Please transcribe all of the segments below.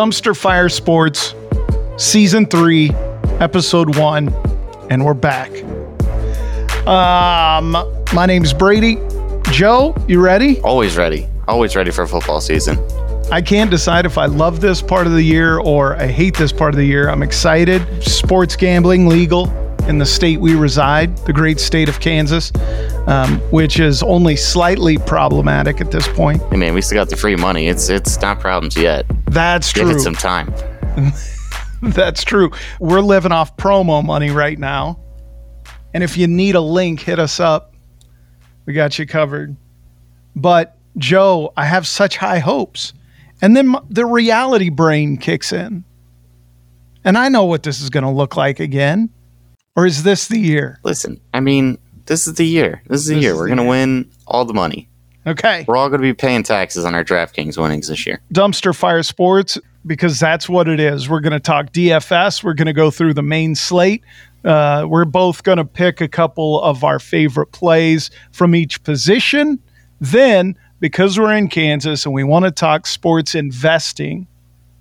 Dumpster Fire Sports, Season 3, Episode 1, and we're back. Um, my name's Brady. Joe, you ready? Always ready. Always ready for football season. I can't decide if I love this part of the year or I hate this part of the year. I'm excited. Sports gambling legal in the state we reside, the great state of Kansas, um, which is only slightly problematic at this point. I mean, we still got the free money. It's it's not problems yet. That's Give true. Give it some time. That's true. We're living off promo money right now. And if you need a link, hit us up. We got you covered. But Joe, I have such high hopes. And then the reality brain kicks in. And I know what this is going to look like again. Or is this the year? Listen, I mean, this is the year. This is the This year. is We're gonna win all the money. Okay. We're all gonna be paying taxes on our DraftKings winnings this year. Dumpster Fire Sports because that's what it is. We're going to talk DFS. We're going to go through the main slate. Uh, we're both going to pick a couple of our favorite plays from each position. Then, because we're in Kansas and we want to talk sports investing,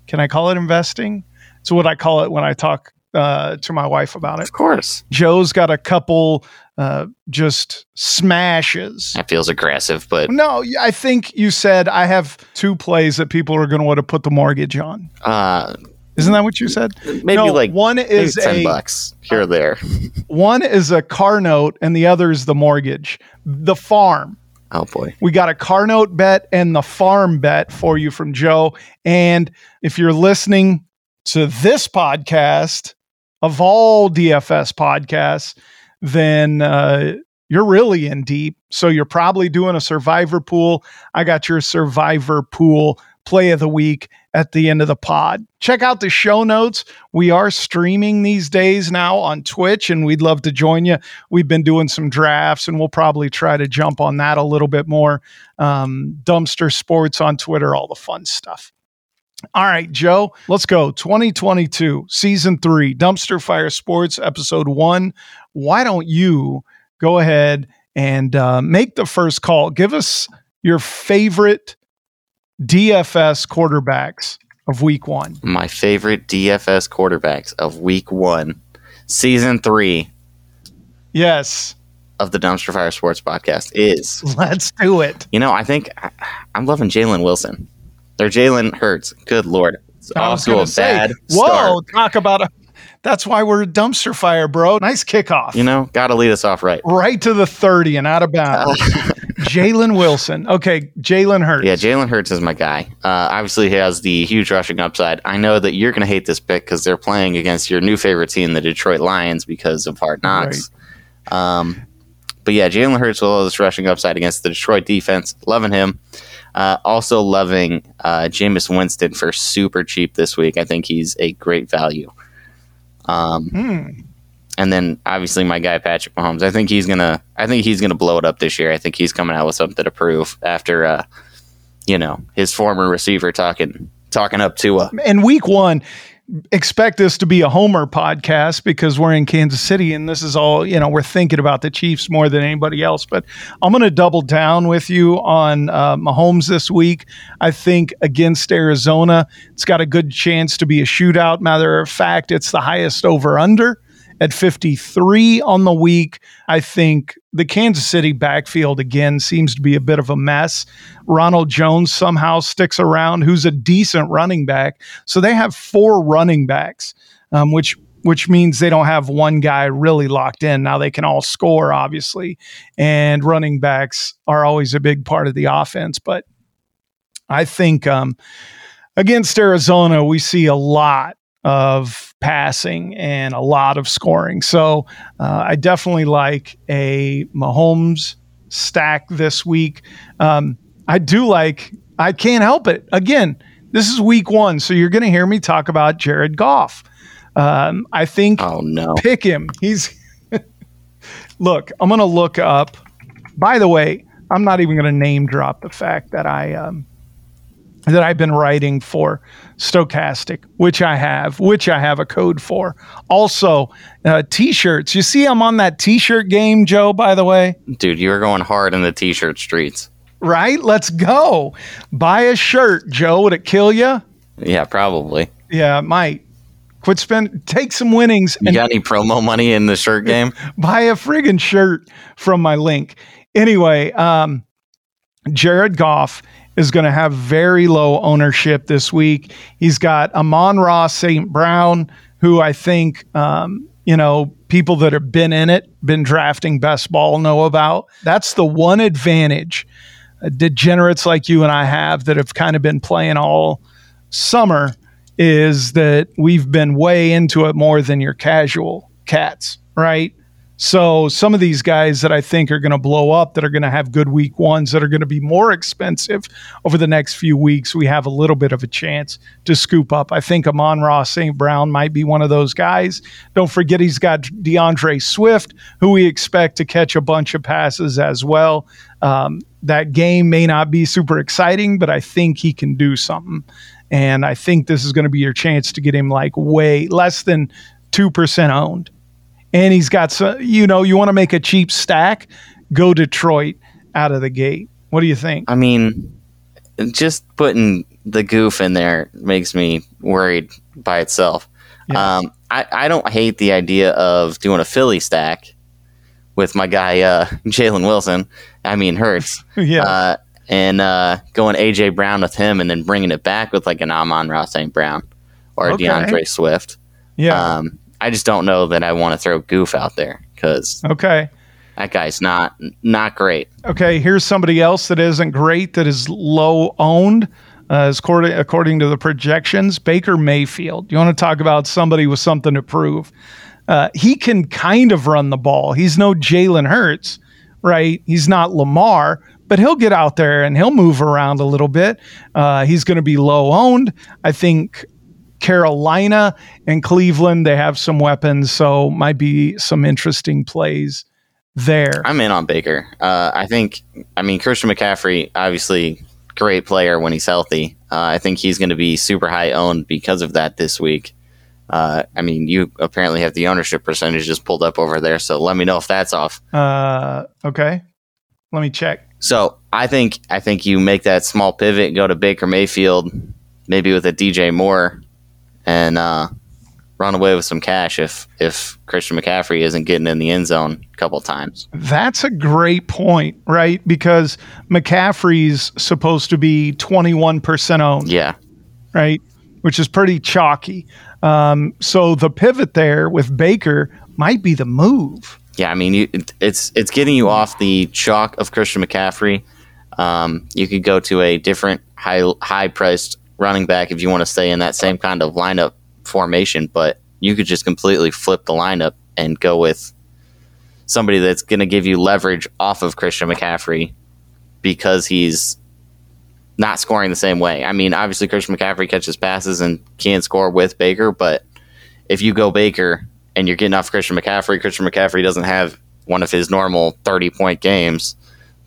can I call it investing? It's what I call it when I talk uh, to my wife about it. Of course. Joe's got a couple uh, just smashes. That feels aggressive, but No, I think you said I have two plays that people are going to want to put the mortgage on. uh Isn't that what you said? maybe No, like one maybe is ten a bucks here or there. one is a car note and the other is the mortgage. The farm. Oh boy. We got a car note bet and the farm bet for you from Joe. And if you're listening to this podcast of all DFS podcasts, then uh, you're really in deep. So you're probably doing a survivor pool. I got your survivor pool play of the week at the end of the pod. Check out the show notes. We are streaming these days now on Twitch, and we'd love to join you. We've been doing some drafts, and we'll probably try to jump on that a little bit more. Um, Dumpster Sports on Twitter, all the fun stuff. All right, Joe, let's go. 2022, season three, Dumpster Fire Sports, episode one. Why don't you go ahead and uh, make the first call? Give us your favorite DFS quarterbacks of week one. My favorite DFS quarterbacks of week one, season three Yes, of the Dumpster Fire Sports podcast is let's do it. you know, I think I, I'm loving Jalen Wilson. Their Jalen Hurts. Good lord. It's I off to a say, bad Whoa, start. talk about a. That's why we're a dumpster fire, bro. Nice kickoff. You know, gotta lead us off right. right to the 30 and out of bounds. Jalen Wilson. Okay, Jalen Hurts. Yeah, Jalen Hurts is my guy. Uh, obviously, he has the huge rushing upside. I know that you're going to hate this pick because they're playing against your new favorite team, the Detroit Lions, because of Hard Knocks. Um, but yeah, Jalen Hurts with all this rushing upside against the Detroit defense. Loving him. Uh, also loving uh, Jameis Winston for super cheap this week. I think he's a great value. Um, Hmm. and then obviously my guy Patrick Mahomes. I think he's gonna. I think he's gonna blow it up this year. I think he's coming out with something to prove after, uh, you know, his former receiver talking talking up Tua. And week one, expect this to be a Homer podcast because we're in Kansas City and this is all, you know, we're thinking about the Chiefs more than anybody else. But I'm going to double down with you on uh, Mahomes this week. I think against Arizona, it's got a good chance to be a shootout. Matter of fact, it's the highest over under at 53 on the week. I think the Kansas City backfield again seems to be a bit of a mess. Ronald Jones somehow sticks around, who's a decent running back. So they have four running backs, um, which which means they don't have one guy really locked in. Now they can all score, obviously, and running backs are always a big part of the offense. But I think um, against Arizona, we see a lot of passing and a lot of scoring. So uh, I definitely like a Mahomes stack this week. Um, I do like, I can't help it. Again, this is week one, so you're going to hear me talk about Jared Goff. Um, I think Oh no! pick him. He's look. I'm gonna look up. By the way, I'm not even gonna name drop the fact that I um, that I've been writing for Stokastic, which I have, which I have a code for. Also, uh, t-shirts. You see, I'm on that t-shirt game, Joe. By the way, Dude, you are going hard in the t-shirt streets. right? Let's go. Buy a shirt, Joe. Would it kill you? Yeah, probably. Yeah, might. Quit spend take some winnings You got any promo money in the shirt game? buy a friggin' shirt from my link. Anyway, um, Jared Goff is going to have very low ownership this week. He's got Amon-Ra St. Brown, who I think, um, you know, people that have been in it, been drafting best ball know about. That's the one advantage uh, degenerates like you and I have that have kind of been playing all summer is that we've been way into it more than your casual cats, right? So some of these guys that I think are going to blow up, that are going to have good week ones, that are going to be more expensive over the next few weeks, we have a little bit of a chance to scoop up. I think Amon-Ra St. Brown might be one of those guys. Don't forget he's got D'Andre Swift, who we expect to catch a bunch of passes as well. Um, that game may not be super exciting, but I think he can do something. And I think this is going to be your chance to get him like way less than 2% owned and he's got some, you know, you want to make a cheap stack, go Detroit out of the gate. What do you think? I mean, just putting the goof in there makes me worried by itself. Yeah. Um, I, I don't hate the idea of doing a Philly stack with my guy uh, Jalen Wilson. I mean Hurts. yeah. Uh, and uh, going AJ Brown with him, and then bringing it back with like an Amon-Ra St. Brown or okay. D'Andre Swift. Yeah. Um, I just don't know that I want to throw Goof out there because okay, that guy's not not great. Okay, here's somebody else that isn't great that is low owned. Uh, according according to the projections, Baker Mayfield. You want to talk about somebody with something to prove? Uh, he can kind of run the ball. He's no Jalen Hurts, right? He's not Lamar, but he'll get out there and he'll move around a little bit. Uh, he's going to be low owned. I think Carolina and Cleveland, they have some weapons, so might be some interesting plays there. I'm in on Baker. Uh, I think, I mean, Christian McCaffrey, obviously great player when he's healthy. Uh, I think he's going to be super high owned because of that this week. Uh, I mean, you apparently have the ownership percentage just pulled up over there, so let me know if that's off. Uh, okay, let me check. So I think I think you make that small pivot, go to Baker Mayfield, maybe with a DJ Moore and uh, run away with some cash if if Christian McCaffrey isn't getting in the end zone a couple times. That's a great point, right? Because McCaffrey's supposed to be 21% owned. Yeah. Right? Which is pretty chalky. Um, so the pivot there with Baker might be the move. Yeah, I mean, you, it's it's getting you off the chalk of Christian McCaffrey. Um, you could go to a different high high priced running back if you want to stay in that same kind of lineup formation, but you could just completely flip the lineup and go with somebody that's going to give you leverage off of Christian McCaffrey because he's not scoring the same way. I mean, obviously Christian McCaffrey catches passes and can score with Baker, but if you go Baker and you're getting off Christian McCaffrey, Christian McCaffrey doesn't have one of his normal 30 point games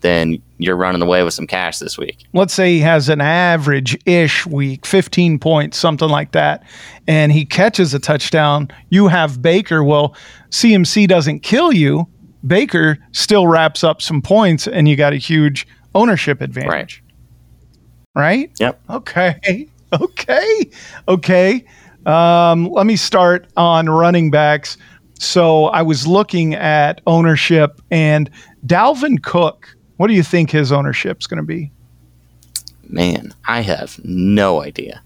then you're running away with some cash this week. Let's say he has an average ish week, 15 points, something like that, and he catches a touchdown. You have Baker. Well, CMC doesn't kill you. Baker still wraps up some points, and you got a huge ownership advantage. Right. Right? Yep. Okay. Okay. Okay. Um, let me start on running backs. So I was looking at ownership, and Dalvin Cook what do you think his ownership is going to be? Man, I have no idea.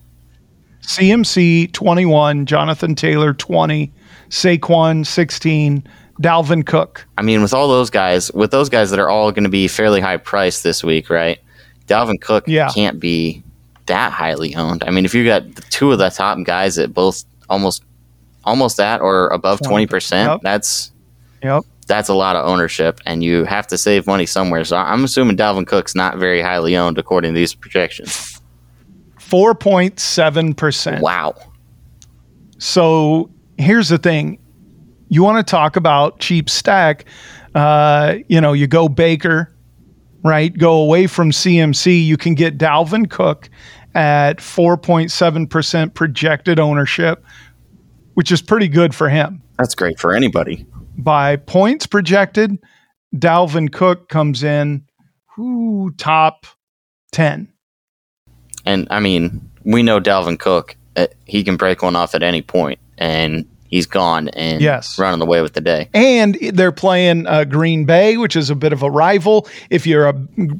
CMC 21, Jonathan Taylor 20, Saquon 16, Dalvin Cook. I mean, with all those guys, with those guys that are all going to be fairly high priced this week, right? Dalvin Cook yeah. can't be that highly owned. I mean, if you got two of the top guys at both almost almost that or above 20%, yep. that's Yep that's a lot of ownership, and you have to save money somewhere. So I'm assuming Dalvin Cook's not very highly owned according to these projections. Four point seven percent. Wow. So here's the thing: you want to talk about cheap stack? Uh, you know, you go Baker, right? Go away from CMC. You can get Dalvin Cook at four point seven percent projected ownership, which is pretty good for him. That's great for anybody by points projected, Dalvin Cook comes in who top 10. And I mean, we know Dalvin Cook, uh, he can break one off at any point, and he's gone and yes. running away with the day. And they're playing uh, Green Bay, which is a bit of a rival. If you're a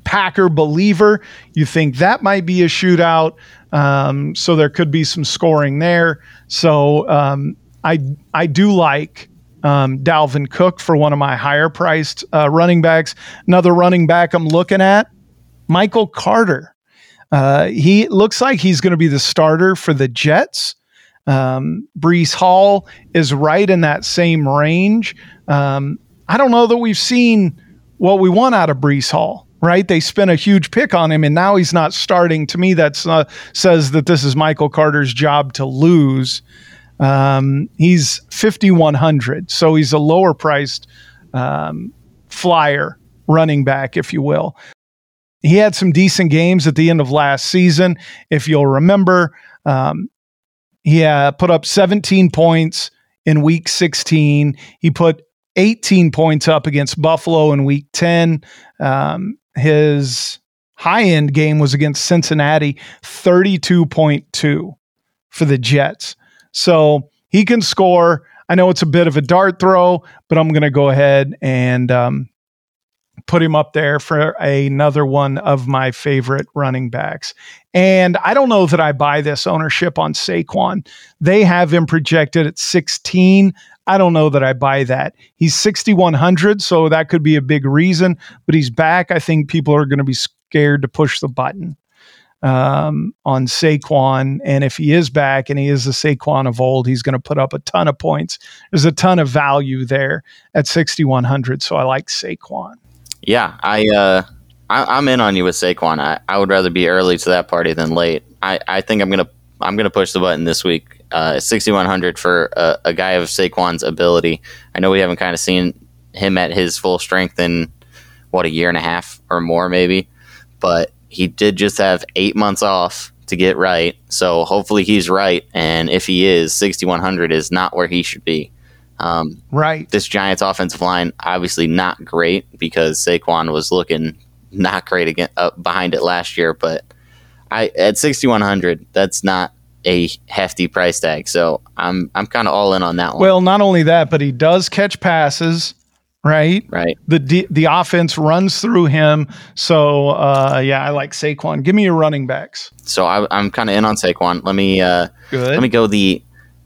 Packer believer, you think that might be a shootout. Um, so there could be some scoring there. So um, I I do like um, Dalvin Cook for one of my higher priced uh, running backs. Another running back I'm looking at, Michael Carter. Uh, he looks like he's going to be the starter for the Jets. Um, Breece Hall is right in that same range. Um, I don't know that we've seen what we want out of Breece Hall. Right? They spent a huge pick on him, and now he's not starting. To me, that uh, says that this is Michael Carter's job to lose. Um, he's 5,100, so he's a lower priced um, flyer running back, if you will. He had some decent games at the end of last season. If you'll remember, um, he uh, put up 17 points in week 16. He put 18 points up against Buffalo in week 10. Um, his high end game was against Cincinnati, 32.2 for the Jets. So he can score. I know it's a bit of a dart throw, but I'm going to go ahead and um, put him up there for another one of my favorite running backs. And I don't know that I buy this ownership on Saquon. They have him projected at 16. I don't know that I buy that. He's 6,100, so that could be a big reason, but he's back. I think people are going to be scared to push the button um, on Saquon. And if he is back and he is the Saquon of old, he's going to put up a ton of points. There's a ton of value there at 6,100. So I like Saquon. Yeah, I, uh, I am in on you with Saquon. I, I would rather be early to that party than late. I, I think I'm gonna I'm gonna push the button this week. Uh, 6100 for a, a guy of Saquon's ability. I know we haven't kind of seen him at his full strength in what a year and a half or more maybe, but he did just have eight months off to get right. So hopefully he's right. And if he is, 6,100 is not where he should be. Um, right. This Giants offensive line, obviously not great because Saquon was looking not great again, uh, behind it last year. But I at 6,100, that's not a hefty price tag. So I'm I'm kind of all in on that one. Well, not only that, but he does catch passes right? Right. The the offense runs through him. So uh, yeah, I like Saquon. Give me your running backs. So I, am kind of in on Saquon. Let me uh, Good. let me go the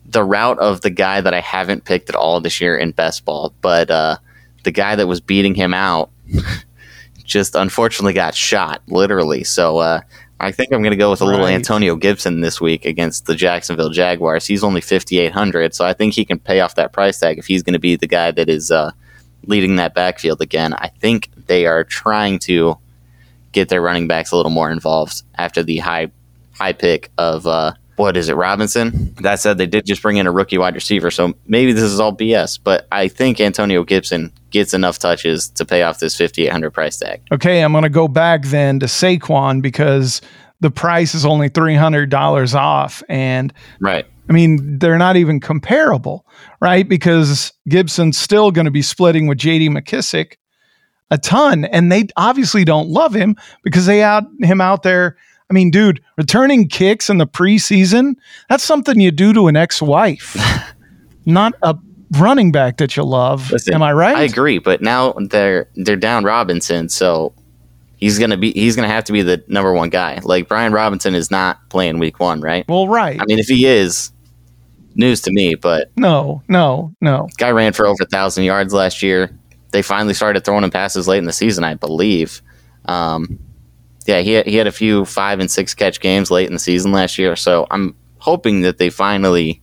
the route of the guy that I haven't picked at all this year in best ball, but uh, the guy that was beating him out just unfortunately got shot, literally. So uh, I think I'm going to go with a little Antonio Gibson this week against the Jacksonville Jaguars. He's only 5,800, so I think he can pay off that price tag if he's going to be the guy that is uh, leading that backfield again. I think they are trying to get their running backs a little more involved after the high high pick of uh, what is it, Robinson? That said, they did just bring in a rookie wide receiver, so maybe this is all BS. But I think Antonio Gibson gets enough touches to pay off this fifty eight hundred price tag. Okay, I'm going to go back then to Saquon because the price is only three hundred dollars off, and right. I mean, they're not even comparable, right? Because Gibson's still going to be splitting with JD McKissic a ton, and they obviously don't love him because they had him out there. I mean, dude, returning kicks in the preseason, that's something you do to an ex wife, not a running back that you love. Listen, Am I right? I agree, but now they're they're down Robinson, so he's gonna be he's gonna have to be the number one guy. Like Brian Robinson is not playing week one, right? Well, right. I mean, if he is, news to me, but no, no, no. Guy ran for over a thousand yards last year. They finally started throwing him passes late in the season, I believe. Um, yeah, he had, he had a few five and six catch games late in the season last year, so I'm hoping that they finally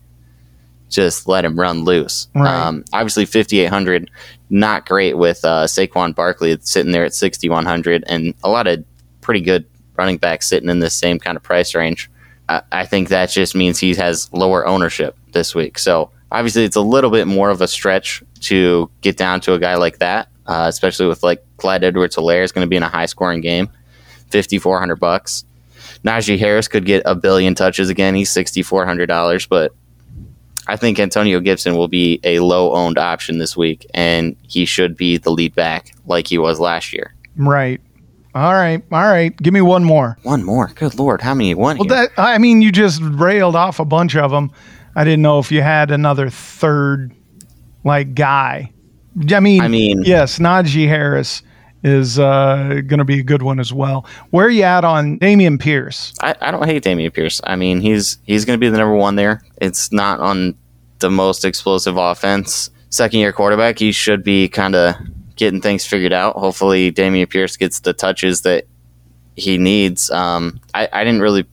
just let him run loose. Right. Um, obviously, 5,800, not great with uh, Saquon Barkley sitting there at 6,100, and a lot of pretty good running backs sitting in this same kind of price range. I, think that just means he has lower ownership this week. So obviously, it's a little bit more of a stretch to get down to a guy like that, uh, especially with like Clyde Edwards-Helaire is going to be in a high scoring game, fifty four hundred bucks. Najee Harris could get a billion touches again. He's sixty four hundred dollars, but I think Antonio Gibson will be a low owned option this week, and he should be the lead back like he was last year. Right. All right, all right. Give me one more. One more. Good lord, how many want? Well, here? that I mean, you just railed off a bunch of them. I didn't know if you had another third, like guy. I mean, I mean- yes, Najee Harris is uh, going to be a good one as well. Where are you at on Dameon Pierce? I, I don't hate Dameon Pierce. I mean, he's he's going to be the number one there. It's not on the most explosive offense. Second year quarterback, he should be kind of getting things figured out. Hopefully, Dameon Pierce gets the touches that he needs. Um, I, I didn't really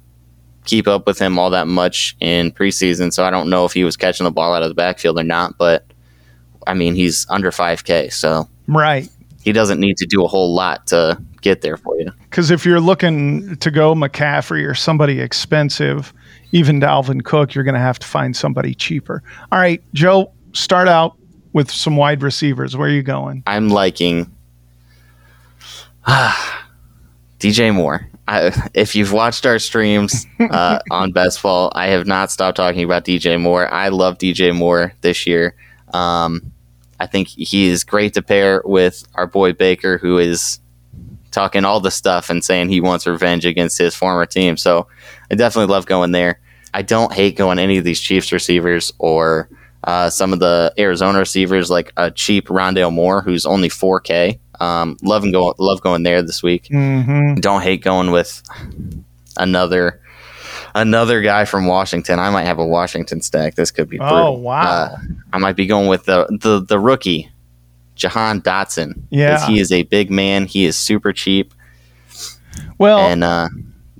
keep up with him all that much in preseason, so I don't know if he was catching the ball out of the backfield or not. But I mean, he's under 5K, so Right. he doesn't need to do a whole lot to get there for you. Because if you're looking to go McCaffrey or somebody expensive, even Dalvin Cook, you're going to have to find somebody cheaper. All right, Joe, start out with some wide receivers. Where are you going? I'm liking DJ Moore. I, if you've watched our streams uh, on Best Ball, I have not stopped talking about DJ Moore. I love DJ Moore this year. Um, I think he is great to pair with our boy Baker, who is talking all the stuff and saying he wants revenge against his former team. So I definitely love going there. I don't hate going any of these Chiefs receivers or uh, some of the Arizona receivers, like a cheap Rondale Moore, who's only 4K. Um, love and go, love going there this week. Mm-hmm. Don't hate going with another another guy from Washington. I might have a Washington stack. This could be Oh, wow. Uh, I might be going with the the, the rookie, Jahan Dotson. Yeah. he is a big man. He is super cheap, Well, and uh,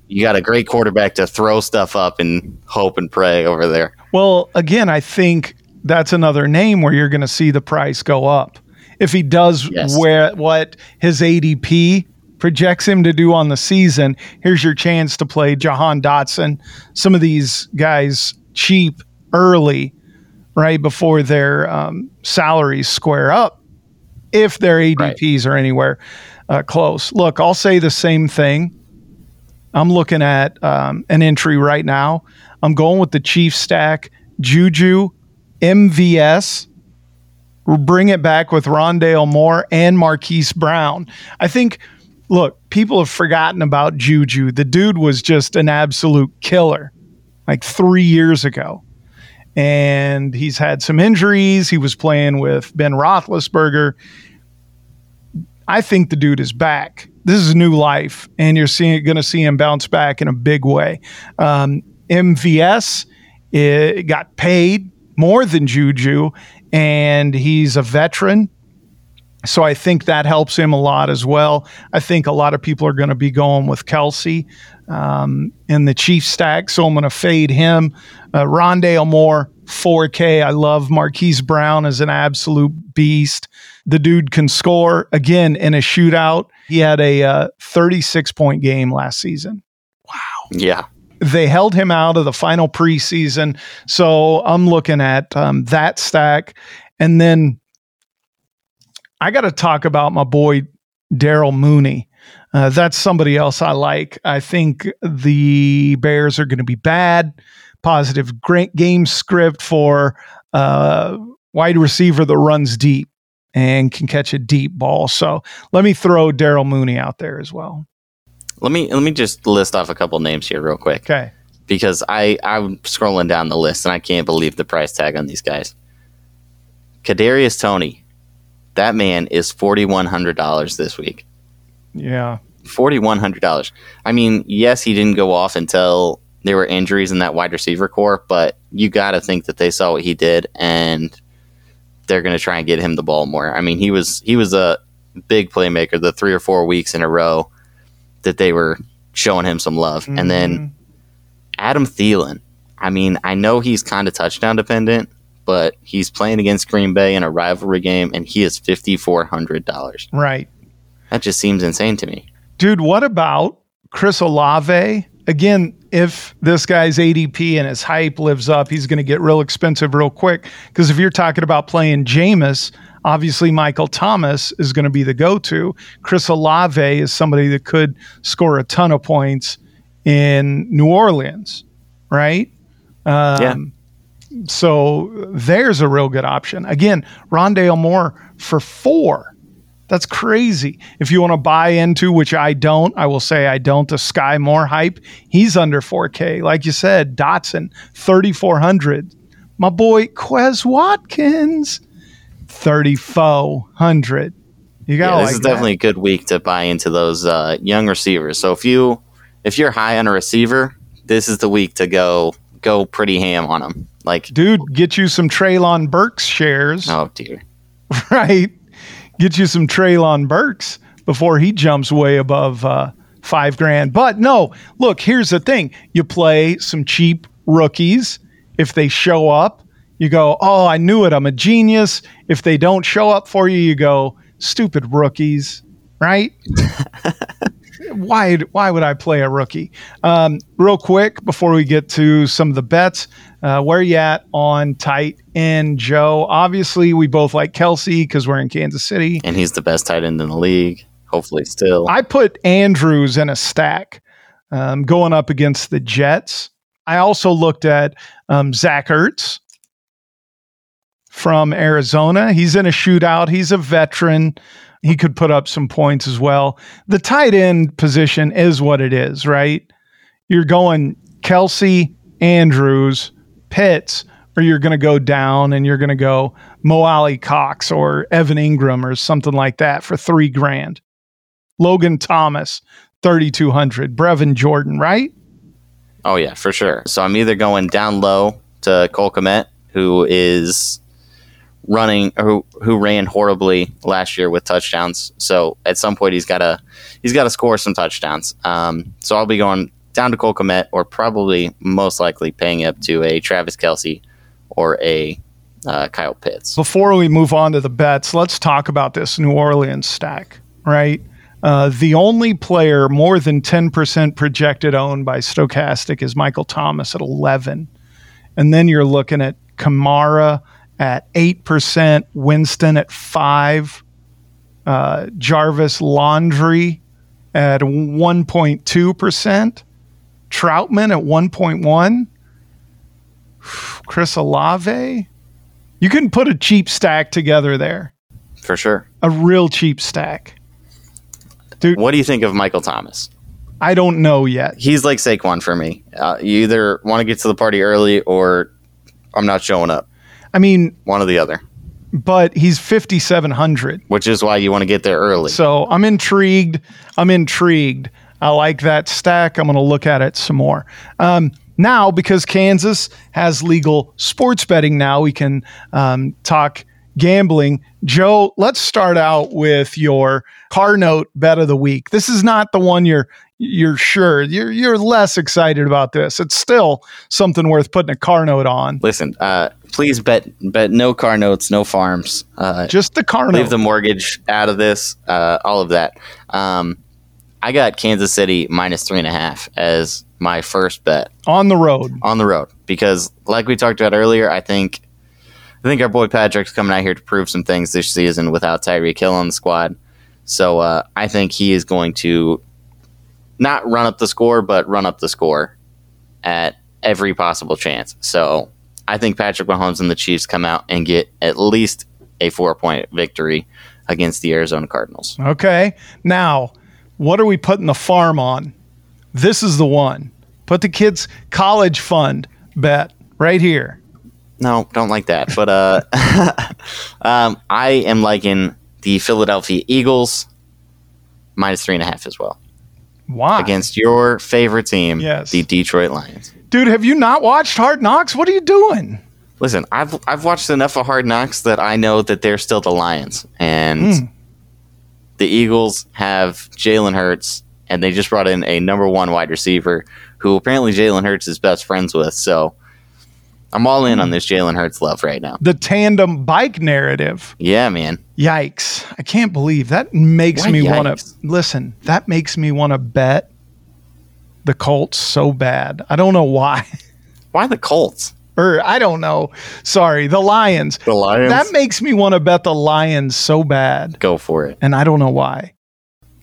you got a great quarterback to throw stuff up and hope and pray over there. well, again, I think that's another name where you're going to see the price go up. If he does Yes. where what his ADP projects him to do on the season, here's your chance to play Jahan Dotson. Some of these guys cheap early, right before their um, salaries square up, if their ADPs are anywhere uh, close. Look, I'll say the same thing. I'm looking at um, an entry right now. I'm going with the Chief stack, Juju, MVS. Bring it back with Rondale Moore and Marquise Brown. I think, look, people have forgotten about Juju. The dude was just an absolute killer like three years ago. And he's had some injuries. He was playing with Ben Roethlisberger. I think the dude is back. This is new life, and you're seeing going to see him bounce back in a big way. Um, MVS eh, got paid more than Juju, and he's a veteran. So I think that helps him a lot as well. I think a lot of people are going to be going with Kelce um, in the Chief stack, so I'm going to fade him. Uh, Rondale Moore, 4K. I love Marquise Brown as an absolute beast. The dude can score again in a shootout. He had a uh, 36 point game last season Wow. Yeah, they held him out of the final preseason. So I'm looking at um, that stack. And then I got to talk about my boy, Darnell Mooney. Uh, that's somebody else I like. I think the Bears are going to be bad. Positive great game script for uh, wide receiver that runs deep and can catch a deep ball. So let me throw Darnell Mooney out there as well. Let me let me just list off a couple names here real quick. Okay. because I I'm scrolling down the list and I can't believe the price tag on these guys. Kadarius Toney, that man is forty one hundred dollars this week. Yeah. Forty one hundred dollars. I mean, yes, he didn't go off until there were injuries in that wide receiver core, but you got to think that they saw what he did and they're going to try and get him the ball more. I mean, he was he was a big playmaker the three or four weeks in a row that they were showing him some love, and then mm-hmm. Adam Thielen. I mean, I know he's kind of touchdown dependent, but he's playing against Green Bay in a rivalry game, and he is fifty four hundred dollars. Right. That just seems insane to me. Dude, what about Chris Olave? Again, if this guy's ADP and his hype lives up, he's going to get real expensive real quick. Because if you're talking about playing Jameis, obviously Michael Thomas is going to be the go to. Chris Olave is somebody that could score a ton of points in New Orleans, right? Um, Yeah. So there's a real good option. Again, Rondale Moore for four. That's crazy. If you want to buy into, which I don't, I will say I don't, the Skyy Moore hype, he's under 4K. Like you said, Dotson, 3,400. My boy Quez Watkins, 3,400. You got Yeah, this like is that. definitely a good week to buy into those uh, young receivers. So if you if you're high on a receiver, this is the week to go go pretty ham on them. Like, Dude, get you some Treylon Burks shares, oh dear, right? Get you some Treylon Burks before he jumps way above uh, five grand. But no, look, here's the thing you play some cheap rookies. If they show up, you go, oh, I knew it. I'm a genius. If they don't show up for you, you go, stupid rookies, right? why why would I play a rookie? Um, real quick before we get to some of the bets, uh, where you at on tight end, Joe? Obviously, we both like Kelce because we're in Kansas City. and he's the best tight end in the league. Hopefully, still. I put Andrews in a stack um, going up against the Jets. I also looked at um, Zach Ertz from Arizona. He's in a shootout. He's a veteran. He could put up some points as well. The tight end position is what it is, right? You're going Kelce, Andrews, Pitts, or you're going to go down and you're going to go Mo Alie-Cox or Evan Engram or something like that for three grand. Logan Thomas, 3,200. Brevin Jordan, right? Oh yeah, for sure. So I'm either going down low to Cole Kmet, who is running who who ran horribly last year with touchdowns. So at some point he's gotta he's gotta score some touchdowns. Um, so I'll be going down to Cole Kmet or probably most likely paying up to a Travis Kelce or a uh, Kyle Pitts. Before we move on to the bets, let's talk about this New Orleans stack, right? Uh, the only player more than 10% projected owned by Stokastic is Michael Thomas at 11. And then you're looking at Kamara at 8%, Winston at 5, uh, Jarvis Landry at 1.2%, Trautman at 1.1, Chris Olave. You can put a cheap stack together there, For sure. a real cheap stack. Dude, what do you think of Michael Thomas? I don't know yet. He's like Saquon for me. Uh, you either want to get to the party early or I'm not showing up. I mean, One or the other. but he's 5,700. Which is why you want to get there early. So I'm intrigued. I'm intrigued. I like that stack. I'm going to look at it some more. Um, now, because Kansas has legal sports betting, now we can um, talk gambling. Joe, let's start out with your car note bet of the week. This is not the one you're you're sure you're you're less excited about this. It's still something worth putting a car note on. Listen, uh, please bet bet no car notes, no farms. Uh, Just the car leave note. the mortgage out of this. Uh, all of that. Um, I got Kansas City minus three and a half as my first bet on the road. on the road because, like we talked about earlier, I think I think our boy Patrick's coming out here to prove some things this season without Tyreek Hill on the squad. So uh, I think he is going to not run up the score, but run up the score at every possible chance. So I think Patrick Mahomes and the Chiefs come out and get at least a four point victory against the Arizona Cardinals. Okay. Now, what are we putting the farm on? This is the one. Put the kids' college fund bet right here. No, don't like that. But uh, um, I am liking the Philadelphia Eagles minus three and a half as well Why? against your favorite team, Yes. the Detroit Lions. Dude, have you not watched Hard Knocks? What are you doing? Listen, I've I've watched enough of Hard Knocks that I know that they're still the Lions, and Hmm. the Eagles have Jalen Hurts, and they just brought in a number one wide receiver who apparently Jalen Hurts is best friends with. So I'm all Hmm. in on this Jalen Hurts love right now. The tandem bike narrative. Yeah, man. Yikes. I can't believe that makes Why me want to listen. That makes me want to bet the Colts so bad. I don't know why. Why the Colts? or I don't know. Sorry, the Lions. The Lions. That makes me want to bet the Lions so bad. Go for it. And I don't know why.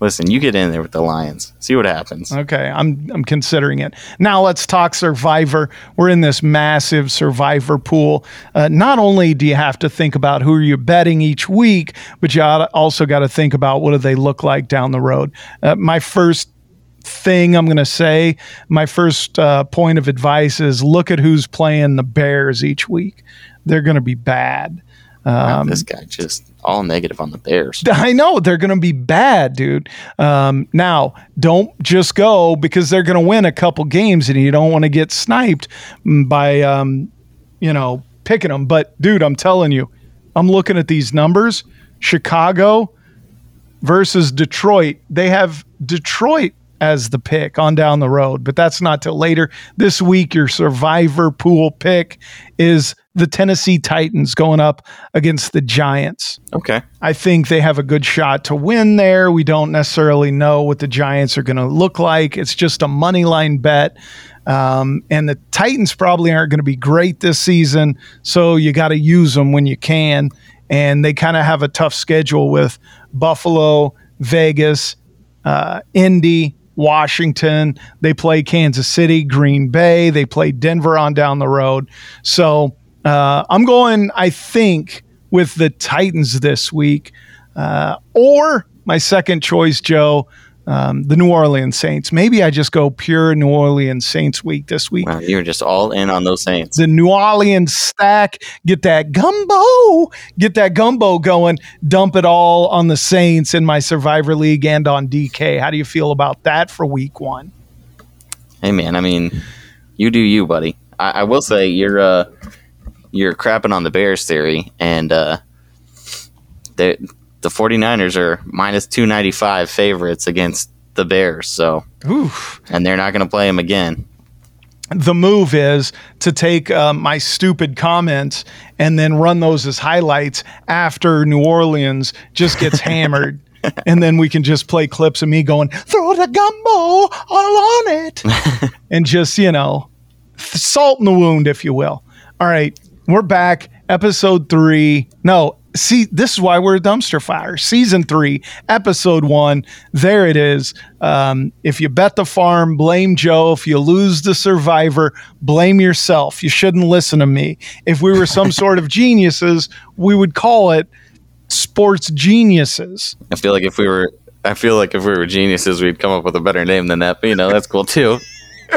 Listen, you get in there with the Lions. See what happens. Okay, I'm I'm considering it. Now let's talk Survivor. We're in this massive Survivor pool. Uh, not only do you have to think about who you're betting each week, but you also got to think about what do they look like down the road. Uh, my first thing I'm going to say, my first uh, point of advice is look at who's playing the Bears each week. They're going to be bad. Um, this guy just all negative on the Bears. I know they're going to be bad, dude. Um, now, don't just go because they're going to win a couple games and you don't want to get sniped by, um, you know, picking them. But, dude, I'm telling you, I'm looking at these numbers. Chicago versus Detroit. They have Detroit as the pick on down the road, but that's not till later. This week, your survivor pool pick is the Tennessee Titans going up against the Giants. Okay. I think they have a good shot to win there. We don't necessarily know what the Giants are going to look like. It's just a money line bet. Um, and the Titans probably aren't going to be great this season, so you got to use them when you can. And they kind of have a tough schedule with Buffalo, Vegas, uh, Indy, Washington. They play Kansas City, Green Bay. They play Denver on down the road. So uh, I'm going, I think, with the Titans this week. Uh, or my second choice, Joe, um, the New Orleans Saints. Maybe I just go pure New Orleans Saints week this week. Wow, you're just all in on those Saints. The New Orleans stack, get that gumbo, get that gumbo going, dump it all on the Saints in my Survivor League and on DK. How do you feel about that for week one? Hey, man, I mean, you do you, buddy. I, I will say you're. Uh, you're crapping on the Bears theory, and uh, the the 49ers are minus 295 favorites against the Bears. So, Oof. and they're not going to play them again. The move is to take uh, my stupid comments and then run those as highlights after New Orleans just gets hammered. and then we can just play clips of me going, throw the gumbo all on it. and just, you know, salt in the wound, if you will. All right. We're back, episode three. No, see, this is why we're a dumpster fire. Season three, episode one. There it is. Um, if you bet the farm, blame Joe. If you lose the survivor, blame yourself. You shouldn't listen to me. If we were some sort of geniuses, we would call it sports geniuses. I feel like if we were I feel like if we were geniuses, we'd come up with a better name than that. But you know, that's cool too.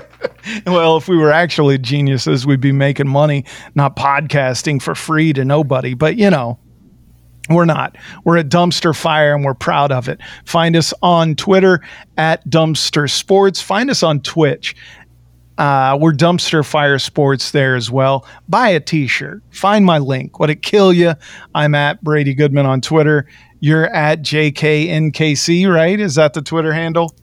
well, if we were actually geniuses, we'd be making money, not podcasting for free to nobody. But, you know, we're not. We're a dumpster fire and we're proud of it. Find us on Twitter at Dumpster Sports. Find us on Twitch. Uh, we're Dumpster Fire Sports there as well. Buy a t shirt. Find my link. Would it kill you? I'm at Brady Goodman on Twitter. You're at JKNKC, right? Is that the Twitter handle?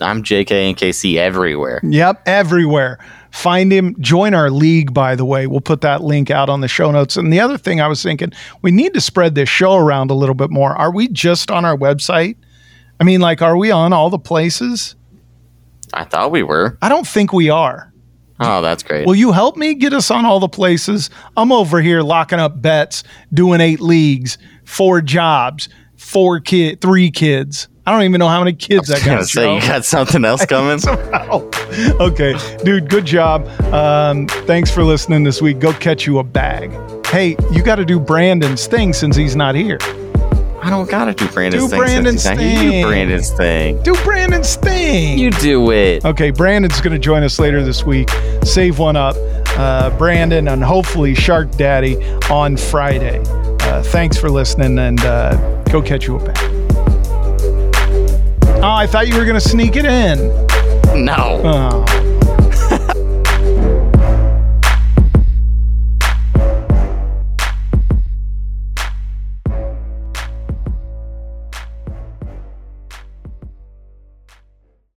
I'm JK and everywhere. Yep, everywhere. Find him. Join our league, by the way. We'll put that link out on the show notes. And the other thing I was thinking, we need to spread this show around a little bit more. Are we just on our website? I mean, like, are we on all the places? I thought we were. I don't think we are. Oh, that's great. Will you help me get us on all the places? I'm over here locking up bets, doing eight leagues, four jobs, four kid, three kids. I don't even know how many kids I, I got. Say you got something else coming. okay, dude. Good job. Um, thanks for listening this week. Go catch you a bag. Hey, you got to do Brandon's thing since he's not here. I don't gotta do Brandon's do thing. Brandon's thing. You do Brandon's thing. Do Brandon's thing. You do it. Okay, Brandon's gonna join us later this week. Save one up, uh, Brandon, and hopefully Shark Daddy on Friday. Uh, thanks for listening, and uh, go catch you a bag. Oh, I thought you were going to sneak it in. No. Oh.